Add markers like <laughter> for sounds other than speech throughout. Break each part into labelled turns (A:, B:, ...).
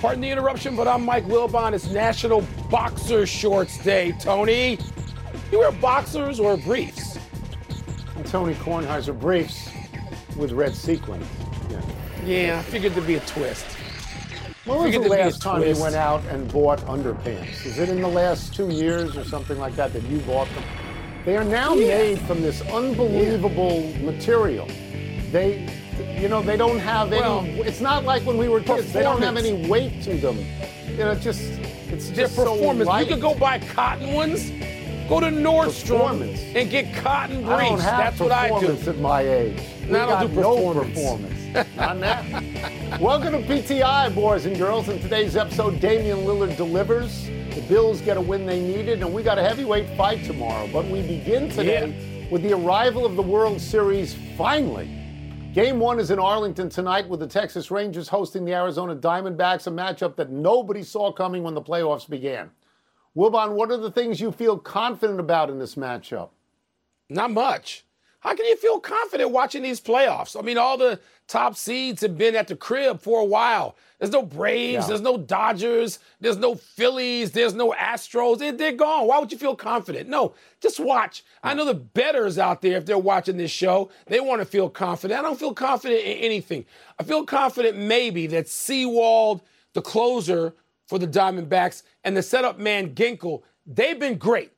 A: Pardon the interruption, but I'm Mike Wilbon. It's National Boxer Shorts Day. Tony, you wear boxers or briefs?
B: I'm Tony Kornheiser briefs with red sequins.
A: Yeah, yeah I figured there'd be a twist.
B: When was the last time twist. you went out and bought underpants? Is it in the last two years or something like that that you bought them? They are now yeah. made from this unbelievable yeah. material. They you know, they don't have any. Well, it's not like when we were kids. They don't have any weight to them. You know, just it's just
A: performance.
B: So
A: you could go buy cotton ones. Go to Nordstrom and get cotton briefs.
B: I don't
A: That's what I do.
B: at my age. We
A: now
B: got
A: do performance.
B: no performance. Not now. Welcome to PTI, boys and girls. In today's episode, Damian Lillard delivers. The Bills get a win they needed, and we got a heavyweight fight tomorrow. But we begin today yeah. with the arrival of the World Series finally. Game one is in Arlington tonight with the Texas Rangers hosting the Arizona Diamondbacks, a matchup that nobody saw coming when the playoffs began. Wilbon, what are the things you feel confident about in this matchup?
A: Not much. How can you feel confident watching these playoffs? I mean, all the top seeds have been at the crib for a while. There's no Braves, yeah. there's no Dodgers, there's no Phillies, there's no Astros. They're, they're gone. Why would you feel confident? No, just watch. I know the betters out there, if they're watching this show, they want to feel confident. I don't feel confident in anything. I feel confident maybe that Sewald, the closer for the Diamondbacks, and the setup man Ginkel, they've been great.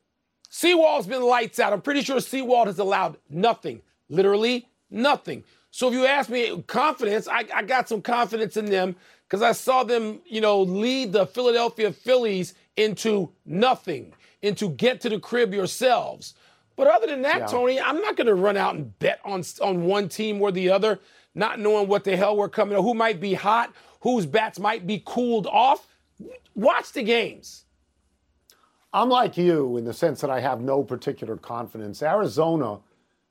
A: Sewald's been lights out. I'm pretty sure Sewald has allowed nothing, literally nothing. So if you ask me confidence, I, I got some confidence in them because I saw them, you know, lead the Philadelphia Phillies into nothing, into get to the crib yourselves. But other than that, yeah. Tony, I'm not going to run out and bet on on one team or the other, not knowing what the hell we're coming, who might be hot, whose bats might be cooled off. Watch the games.
B: I'm like you in the sense that I have no particular confidence. Arizona,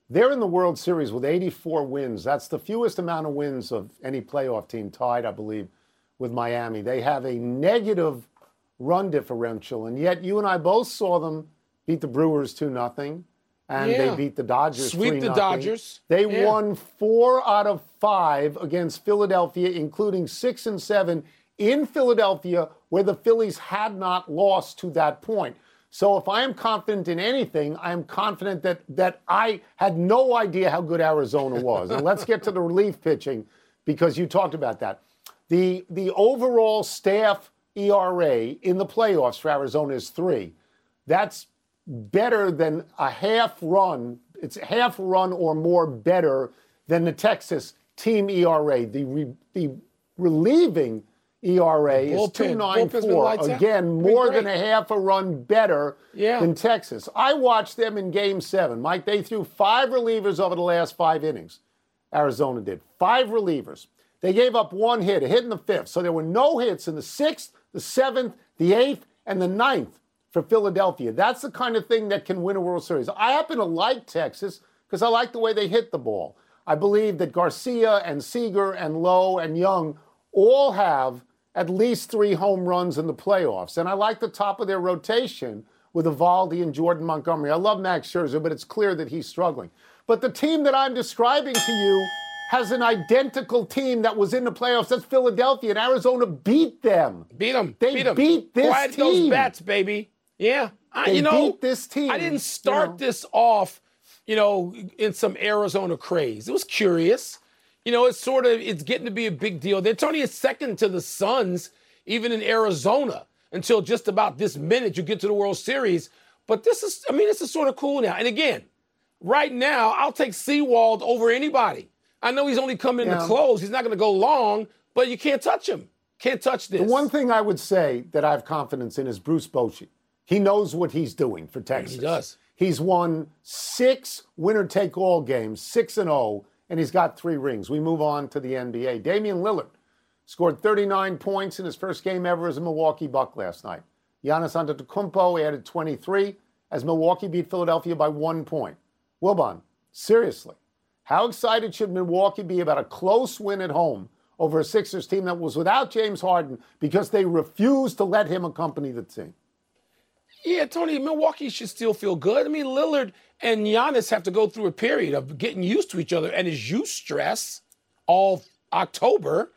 B: they're in the World Series with 84 wins. That's the fewest amount of wins of any playoff team, tied, I believe, with Miami. They have a negative run differential, and yet you and I both saw them beat the Brewers 2 0 and yeah. they beat the Dodgers.
A: Sweep the Dodgers.
B: They yeah. won four out of five against Philadelphia, including six and seven in Philadelphia, where the Phillies had not lost to that point. So if I am confident in anything, I am confident that that I had no idea how good Arizona was. and let's get to the relief pitching because you talked about that. The the overall staff ERA in the playoffs for Arizona is three. That's better than a half run. It's half run or more better than the Texas team ERA. The re, the relieving ERA is 294. Again, more than a half a run better yeah. than Texas. I watched them in game seven. Mike, they threw five relievers over the last five innings. Arizona did. Five relievers. They gave up one hit, a hit in the fifth. So there were no hits in the sixth, the seventh, the eighth, and the ninth for Philadelphia. That's the kind of thing that can win a World Series. I happen to like Texas because I like the way they hit the ball. I believe that Garcia and Seager and Lowe and Young all have at least three home runs in the playoffs. And I like the top of their rotation with Eovaldi and Jordan Montgomery. I love Max Scherzer, but it's clear that he's struggling. But the team that I'm describing to you has an identical team that was in the playoffs. That's Philadelphia, and Arizona beat them.
A: Beat them.
B: They
A: beat, them.
B: beat this
A: Quiet
B: team.
A: those bats, baby. Yeah,
B: I,
A: you know,
B: beat this team.
A: I didn't start
B: you know.
A: this off, you know, in some Arizona craze. It was curious. You know, it's sort of it's getting to be a big deal. They're Tony is second to the Suns, even in Arizona, until just about this minute you get to the World Series. But this is, I mean, this is sort of cool now. And again, right now, I'll take Sewald over anybody. I know he's only coming yeah. in to close. He's not going to go long, but you can't touch him. Can't touch this.
B: The one thing I would say that I have confidence in is Bruce Bochy. He knows what he's doing for Texas.
A: He does.
B: He's won six winner take all games, 6 and 0 and he's got three rings. We move on to the NBA. Damian Lillard scored 39 points in his first game ever as a Milwaukee Buck last night. Giannis Antetokounmpo added 23 as Milwaukee beat Philadelphia by one point. Wilbon, seriously, how excited should Milwaukee be about a close win at home over a Sixers team that was without James Harden because they refused to let him accompany the team?
A: Yeah, Tony, Milwaukee should still feel good. I mean, Lillard and Giannis have to go through a period of getting used to each other and his you stress all October.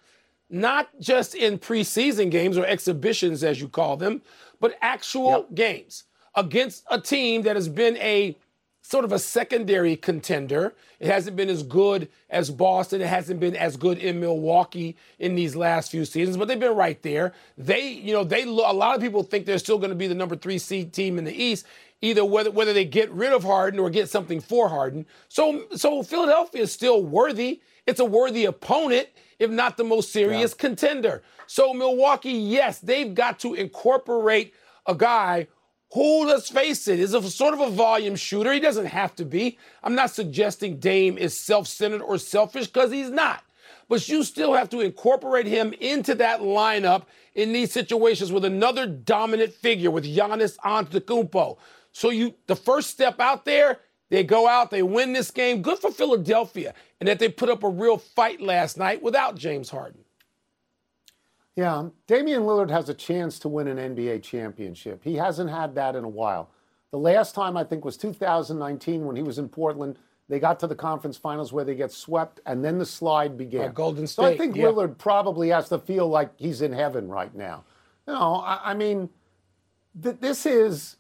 A: not just in preseason games or exhibitions, as you call them, but actual yep. games against a team that has been a sort of a secondary contender. It hasn't been as good as Boston. It hasn't been as good in Milwaukee in these last few seasons, but they've been right there. They, you know, they a lot of people think they're still going to be the number three seed team in the East, either whether whether they get rid of Harden or get something for Harden. So, so Philadelphia is still worthy. It's a worthy opponent, if not the most serious yeah. contender. So Milwaukee, yes, they've got to incorporate a guy who, let's face it, is a sort of a volume shooter. He doesn't have to be. I'm not suggesting Dame is self centered or selfish because he's not. But you still have to incorporate him into that lineup in these situations with another dominant figure, with Giannis Antetokounmpo. So you, the first step out there, they go out, they win this game. Good for Philadelphia, and that they put up a real fight last night without James Harden.
B: Yeah, Damian Lillard has a chance to win an NBA championship. He hasn't had that in a while. The last time I think was 2019 when he was in Portland. They got to the conference finals where they get swept, and then the slide began.
A: Like Golden State.
B: So I think yeah. Lillard probably has to feel like he's in heaven right now. You know, I, I mean, th- this is.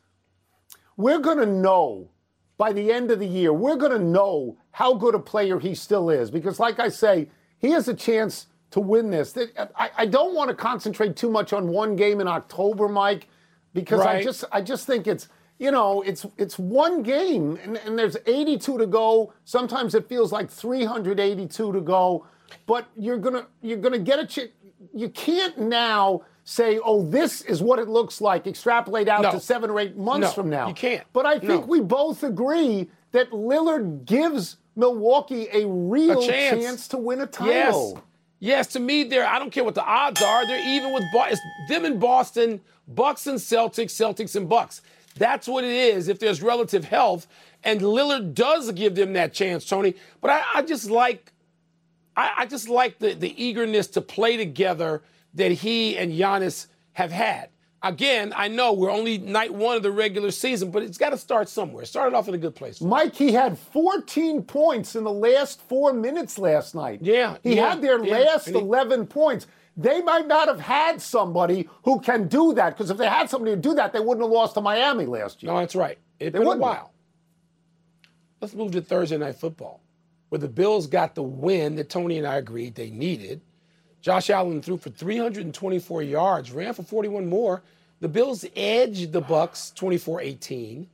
B: We're going to know by the end of the year. We're going to know how good a player he still is because, like I say, he has a chance to win this. I, I don't want to concentrate too much on one game in October, Mike, because right. I just I just think it's you know it's it's one game and, and there's 82 to go. Sometimes it feels like 382 to go, but you're gonna you're gonna get a ch- you can't now say, oh, this is what it looks like, extrapolate out no. to seven or eight months
A: no,
B: from now.
A: You can't.
B: But I think no. we both agree that Lillard gives Milwaukee a real
A: a chance.
B: chance. to win a title.
A: Yes. Yes, to me, they're, I don't care what the odds are. They're even with Boston. them in Boston, Bucks and Celtics, Celtics and Bucks. That's what it is if there's relative health. And Lillard does give them that chance, Tony. But I, I just like I, I, just like the, the eagerness to play together that he and Giannis have had. Again, I know we're only night one of the regular season, but it's got to start somewhere. Started off in a good place.
B: Mike, he had 14 points in the last four minutes last night.
A: Yeah.
B: He
A: yeah,
B: had their
A: yeah.
B: last he, 11 points. They might not have had somebody who can do that, because if they had somebody to do that, they wouldn't have lost to Miami last year.
A: No, that's right. It's been a while. Let's move to Thursday Night Football, where the Bills got the win that Tony and I agreed they needed. Josh Allen threw for 324 yards, ran for 41 more. The Bills edged the Bucks 24-18.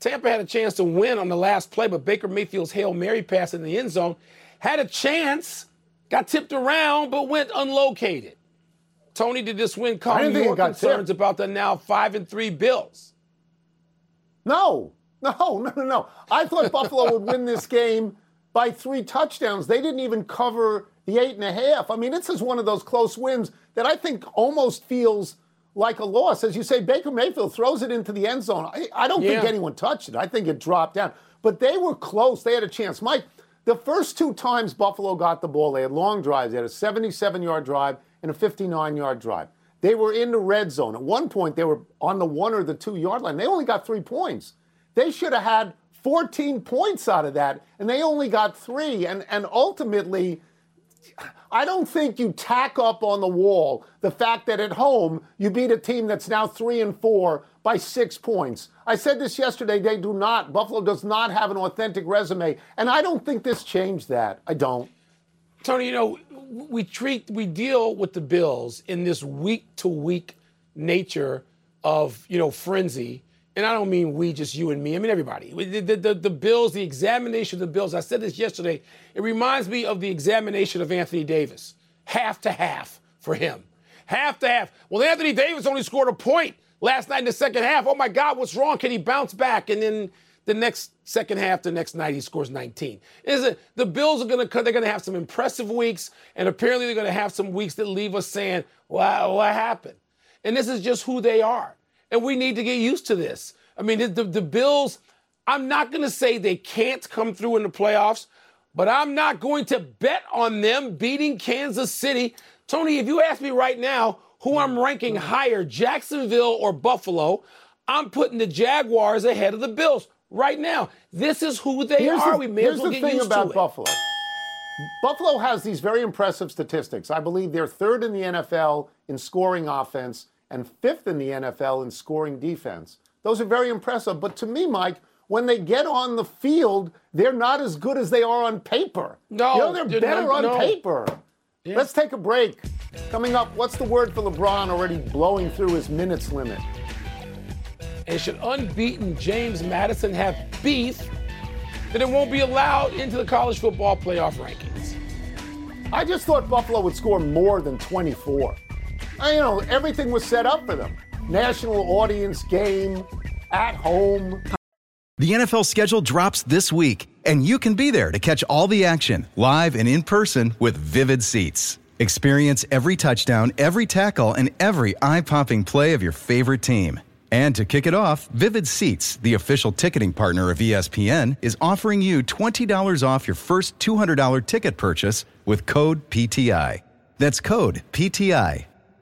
A: Tampa had a chance to win on the last play, but Baker Mayfield's Hail Mary pass in the end zone had a chance, got tipped around, but went unlocated. Tony, did this win calm your concerns tipped. about the now five and three Bills?
B: No, no, <laughs> no, no, no. I thought Buffalo would win this game by three touchdowns. They didn't even cover the eight and a half. I mean, this is one of those close wins that I think almost feels like a loss. As you say, Baker Mayfield throws it into the end zone. I, I don't yeah. think anyone touched it. I think it dropped down. But they were close. They had a chance. Mike, the first two times Buffalo got the ball, they had long drives. They had a 77 yard drive and a 59 yard drive. They were in the red zone. At one point, they were on the one or the two yard line. They only got three points. They should have had 14 points out of that, and they only got three. And, and ultimately, I don't think you tack up on the wall the fact that at home you beat a team that's now three and four by six points. I said this yesterday. They do not. Buffalo does not have an authentic resume, and I don't think this changed that. I don't.
A: Tony, you know, we treat we deal with the Bills in this week to week nature of you know frenzy and I don't mean we, just you and me. I mean everybody. The, the, the, the, Bills, the examination of the Bills. I said this yesterday. It reminds me of the examination of Anthony Davis. Half to half for him. Half to half. Well, Anthony Davis only scored a point last night in the second half. Oh my God, what's wrong? Can he bounce back? And then the next second half, the next night, he scores 19. Is it the Bills are gonna they're gonna have some impressive weeks, and apparently they're gonna have some weeks that leave us saying, "Wow, what happened?" And this is just who they are and we need to get used to this. I mean, the, the Bills, I'm not going to say they can't come through in the playoffs, but I'm not going to bet on them beating Kansas City. Tony, if you ask me right now who I'm mm-hmm. ranking mm-hmm. higher, Jacksonville or Buffalo, I'm putting the Jaguars ahead of the Bills right now. This is who they
B: here's
A: are.
B: The,
A: we may
B: here's
A: as well
B: the thing about Buffalo. Buffalo has these very impressive statistics. I believe they're third in the NFL in scoring offense and fifth in the NFL in scoring defense. Those are very impressive. But to me, Mike, when they get on the field, they're not as good as they are on paper.
A: No,
B: you know, they're better
A: no,
B: on
A: no.
B: paper. Yeah. Let's take a break. Coming up, what's the word for LeBron already blowing through his minutes limit?
A: And should unbeaten James Madison have beef, then it won't be allowed into the college football playoff rankings.
B: I just thought Buffalo would score more than 24. I, you know, everything was set up for them. National audience game, at home.
C: The NFL schedule drops this week, and you can be there to catch all the action live and in person with Vivid Seats. Experience every touchdown, every tackle, and every eye popping play of your favorite team. And to kick it off, Vivid Seats, the official ticketing partner of ESPN, is offering you $20 off your first $200 ticket purchase with code PTI. That's code PTI.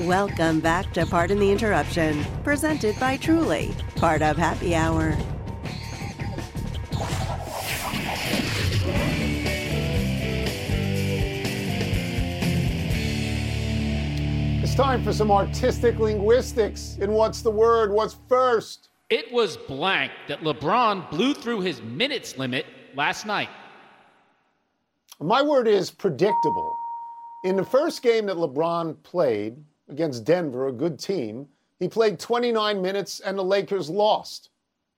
D: Welcome back to Pardon the Interruption, presented by Truly, part of Happy Hour.
B: It's time for some artistic linguistics. In What's the Word? What's first?
E: It was blank that LeBron blew through his minutes limit last night.
B: My word is predictable. In the first game that LeBron played against Denver, a good team, he played 29 minutes and the Lakers lost.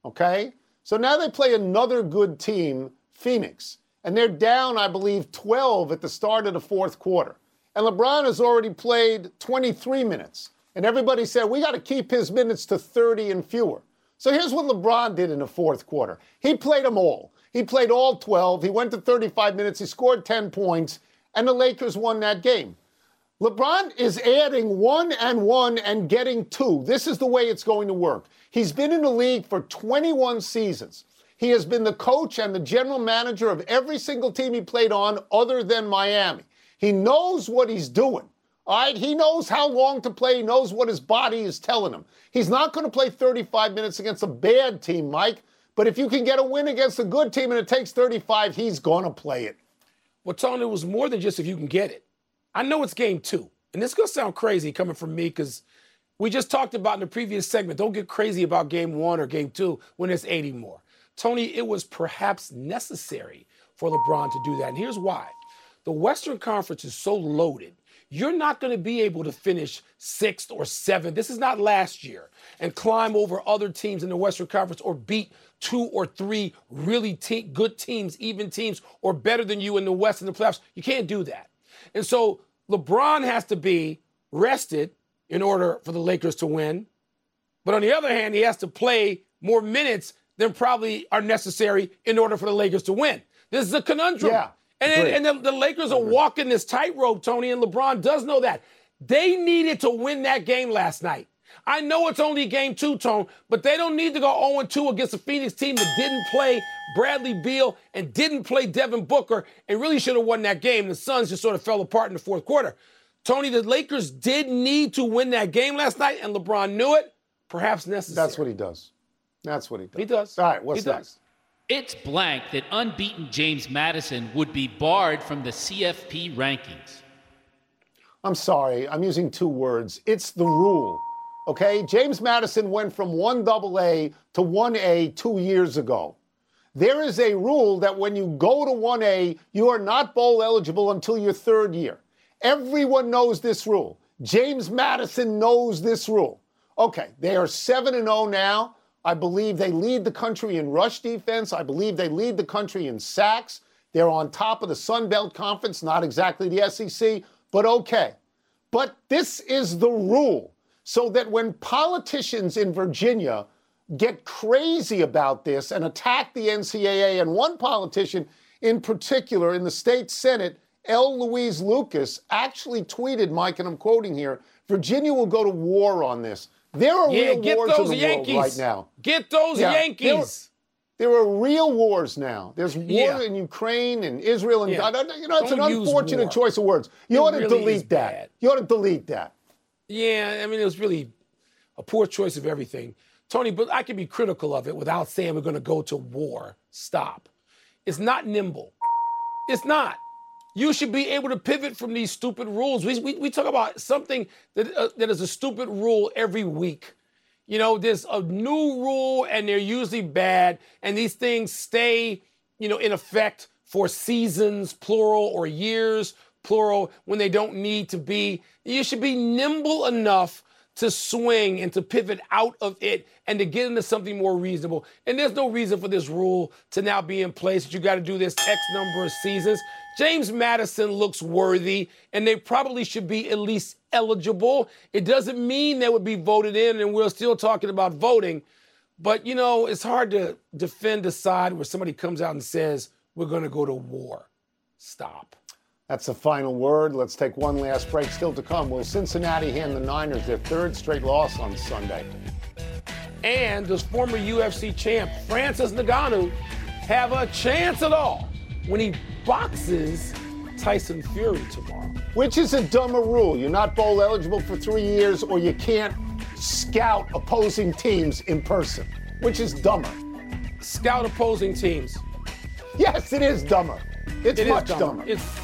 B: Okay? So now they play another good team, Phoenix, and they're down, I believe, 12 at the start of the fourth quarter. And LeBron has already played 23 minutes. And everybody said, we got to keep his minutes to 30 and fewer. So here's what LeBron did in the fourth quarter he played them all. He played all 12. He went to 35 minutes. He scored 10 points, and the Lakers won that game. LeBron is adding one and one and getting two. This is the way it's going to work. He's been in the league for 21 seasons. He has been the coach and the general manager of every single team he played on other than Miami. He knows what he's doing. All right, he knows how long to play. He knows what his body is telling him. He's not going to play 35 minutes against a bad team, Mike. But if you can get a win against a good team and it takes 35, he's going to play it.
A: Well, Tony, it was more than just if you can get it. I know it's game two, and this is going to sound crazy coming from me because we just talked about in the previous segment. Don't get crazy about game one or game two when it's 80 more. Tony, it was perhaps necessary for LeBron to do that. And here's why the Western Conference is so loaded. You're not going to be able to finish sixth or seventh. This is not last year and climb over other teams in the Western Conference or beat two or three really te- good teams, even teams, or better than you in the West in the playoffs. You can't do that. And so LeBron has to be rested in order for the Lakers to win. But on the other hand, he has to play more minutes than probably are necessary in order for the Lakers to win. This is a conundrum.
B: Yeah.
A: And, and, the, the, Lakers are walking this tightrope, Tony, and LeBron does know that. They needed to win that game last night. I know it's only game two, Tone, but they don't need to go 0 2 against a Phoenix team that didn't play Bradley Beal and didn't play Devin Booker and really should have won that game. The Suns just sort of fell apart in the fourth quarter. Tony, the Lakers did need to win that game last night, and LeBron knew it. Perhaps necessary.
B: That's what he does. That's what he does.
A: He does.
B: All right, what's
A: he
B: next?
A: Does.
E: It's blank that unbeaten James Madison would be barred from the CFP rankings.
B: I'm sorry, I'm using two words. It's the rule. Okay? James Madison went from 1AA to 1A two years ago. There is a rule that when you go to 1A, you are not bowl eligible until your third year. Everyone knows this rule. James Madison knows this rule. Okay, they are 7 and 0 now. I believe they lead the country in rush defense. I believe they lead the country in sacks. They're on top of the Sun Belt Conference, not exactly the SEC, but okay. But this is the rule so that when politicians in Virginia get crazy about this and attack the NCAA, and one politician in particular in the state Senate, L. Louise Lucas, actually tweeted, Mike, and I'm quoting here Virginia will go to war on this. There are
A: yeah,
B: real wars in the
A: Yankees.
B: world right now.
A: Get those yeah, Yankees.
B: There, there, are real wars now. There's war yeah. in Ukraine and Israel and yeah. God. You know, it's Don't an unfortunate choice of words. You it ought to really delete that. Bad. You ought to delete that.
A: Yeah, I mean, it was really a poor choice of everything. Tony, but I can be critical of it without saying we're going to go to war. Stop. It's not nimble. It's not. You should be able to pivot from these stupid rules. We, we, we talk about something that, uh, that is a stupid rule every week. You know, there's a new rule and they're usually bad, and these things stay, you know, in effect for seasons, plural, or years, plural, when they don't need to be. You should be nimble enough to swing and to pivot out of it and to get into something more reasonable. And there's no reason for this rule to now be in place that you got to do this X number of seasons. James Madison looks worthy, and they probably should be at least eligible. It doesn't mean they would be voted in, and we're still talking about voting. But, you know, it's hard to defend a side where somebody comes out and says, we're going to go to war. Stop.
B: That's the final word. Let's take one last break. Still to come. Will Cincinnati hand the Niners their third straight loss on Sunday?
A: And does former UFC champ Francis Ngannou have a chance at all when he boxes Tyson Fury tomorrow?
B: Which is a dumber rule. You're not bowl eligible for three years, or you can't scout opposing teams in person. Which is dumber?
A: Scout opposing teams.
B: Yes, it is dumber. It's
A: it
B: much
A: dumber.
B: dumber.
A: It's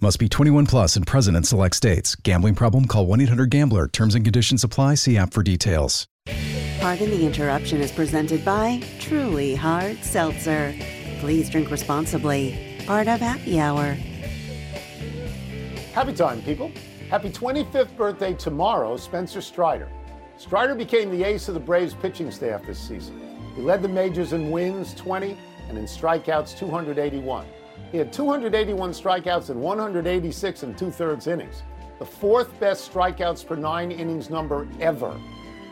C: Must be 21 plus and present in select states. Gambling problem? Call 1 800 GAMBLER. Terms and conditions apply. See app for details.
D: Pardon the interruption is presented by Truly Hard Seltzer. Please drink responsibly. Part of Happy Hour.
B: Happy time, people. Happy 25th birthday tomorrow, Spencer Strider. Strider became the ace of the Braves pitching staff this season. He led the majors in wins 20 and in strikeouts 281. He had 281 strikeouts and 186 and two thirds innings, the fourth best strikeouts per nine innings number ever.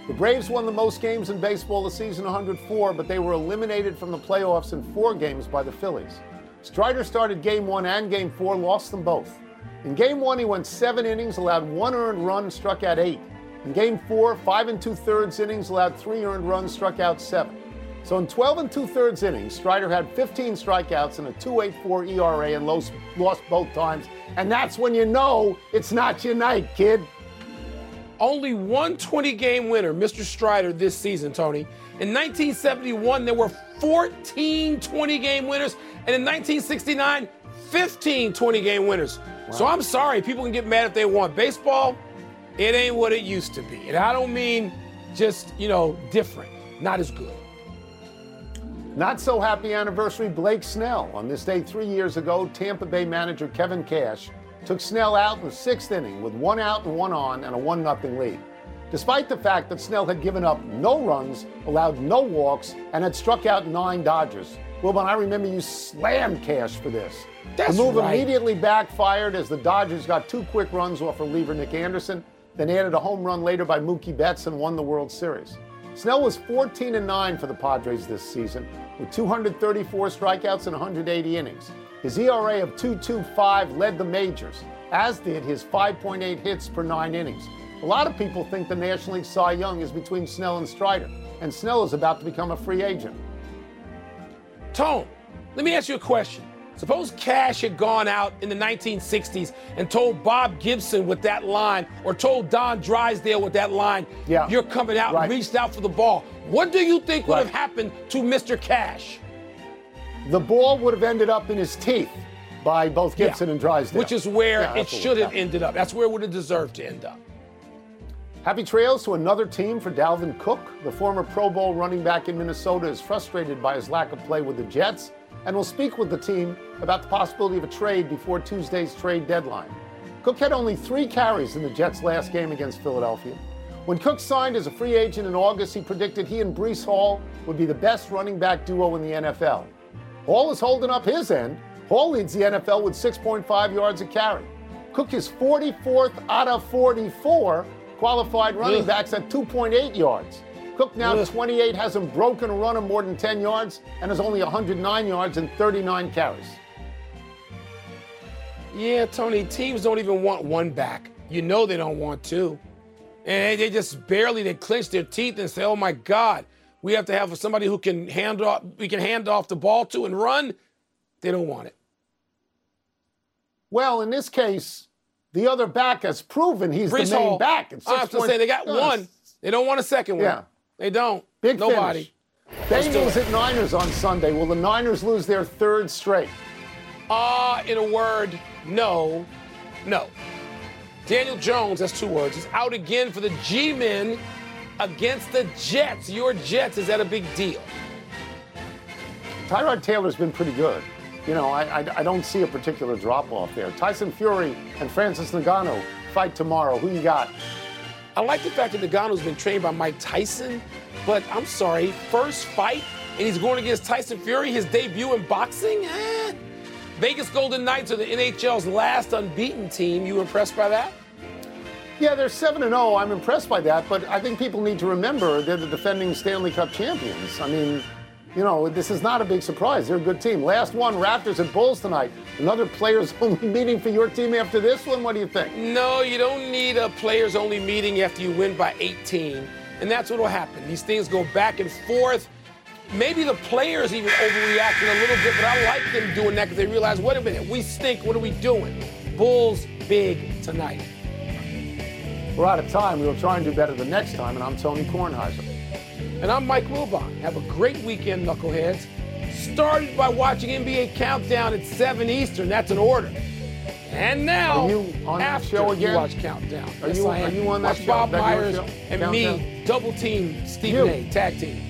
B: The Braves won the most games in baseball this season, 104, but they were eliminated from the playoffs in four games by the Phillies. Strider started game one and game four, lost them both. In game one, he went seven innings, allowed one earned run, struck out eight. In game four, five and two thirds innings, allowed three earned runs, struck out seven. So in 12 and two thirds innings, Strider had 15 strikeouts and a 2.84 ERA and lost, lost both times. And that's when you know it's not your night, kid.
A: Only one 20 game winner, Mr. Strider, this season, Tony. In 1971, there were 14 20 game winners. And in 1969, 15 20 game winners. Wow. So I'm sorry, people can get mad if they want. Baseball, it ain't what it used to be. And I don't mean just, you know, different, not as good.
B: Not so happy anniversary Blake Snell. On this day three years ago, Tampa Bay manager Kevin Cash took Snell out in the sixth inning with one out and one on and a 1 0 lead. Despite the fact that Snell had given up no runs, allowed no walks, and had struck out nine Dodgers. Wilbon, I remember you slammed Cash for this.
A: That's
B: the move
A: right.
B: immediately backfired as the Dodgers got two quick runs off reliever Nick Anderson. then added a home run later by Mookie Betts and won the World Series. Snell was 14 and 9 for the Padres this season, with 234 strikeouts and 180 innings. His ERA of 2.25 led the majors, as did his 5.8 hits per nine innings. A lot of people think the National League Cy Young is between Snell and Strider, and Snell is about to become a free agent.
A: Tone, let me ask you a question. Suppose Cash had gone out in the 1960s and told Bob Gibson with that line, or told Don Drysdale with that line,
B: yeah.
A: you're coming out
B: right.
A: and reached out for the ball. What do you think would right. have happened to Mr. Cash?
B: The ball would have ended up in his teeth by both Gibson
A: yeah.
B: and Drysdale.
A: Which is where yeah, it should have ended up. That's where it would have deserved to end up.
B: Happy trails to another team for Dalvin Cook. The former Pro Bowl running back in Minnesota is frustrated by his lack of play with the Jets and will speak with the team about the possibility of a trade before Tuesday's trade deadline. Cook had only three carries in the Jets' last game against Philadelphia. When Cook signed as a free agent in August, he predicted he and Breece Hall would be the best running back duo in the NFL. Hall is holding up his end. Hall leads the NFL with 6.5 yards a carry. Cook is 44th out of 44 qualified running backs at 2.8 yards. Cook now 28 hasn't broken a run of more than 10 yards and has only 109 yards and 39 carries.
A: Yeah, Tony, teams don't even want one back. You know they don't want two. And they just barely they clench their teeth and say, "Oh my God, we have to have somebody who can hand off we can hand off the ball to and run." They don't want it.
B: Well, in this case, the other back has proven he's
A: Breece
B: the main
A: Hall,
B: back.
A: I have to say they got one. They don't want a second one.
B: Yeah.
A: They don't.
B: Big
A: Nobody.
B: Finish. Bengals at Niners on Sunday. Will the Niners lose their third straight?
A: Uh, in a word, no. No. Daniel Jones, that's two words, is out again for the G Men against the Jets. Your Jets, is that a big deal?
B: Tyrod Taylor's been pretty good you know, I, I, I don't see a particular drop off there. Tyson Fury and Francis Ngannou fight tomorrow. Who you got?
A: I like the fact that Ngannou's been trained by Mike Tyson, but I'm sorry, first fight, and he's going against Tyson Fury, his debut in boxing? Eh. Vegas Golden Knights are the NHL's last unbeaten team. You impressed by that?
B: Yeah, they're 7 0. I'm impressed by that, but I think people need to remember they're the defending Stanley Cup champions. I mean, you know, this is not a big surprise. They're a good team. Last one, Raptors and Bulls tonight. Another players <laughs> only meeting for your team after this one. What do you think?
A: No, you don't need a players only meeting after you win by 18. And that's what will happen. These things go back and forth. Maybe the players even overreacting a little bit, but I like them doing that because they realize, wait a minute, we stink. What are we doing? Bulls big tonight.
B: We're out of time. We'll try and do better the next time. And I'm Tony Kornheiser.
A: And I'm Mike Wilbon. Have a great weekend, Knuckleheads. Started by watching NBA Countdown at 7 Eastern. That's an order. And now,
B: are you on
A: after
B: that show again?
A: you watch Countdown.
B: Are
A: yes,
B: you,
A: I am.
B: Are you on that
A: watch
B: show?
A: Bob
B: that
A: Myers and
B: Countdown?
A: me double team Stephen A. Tag team.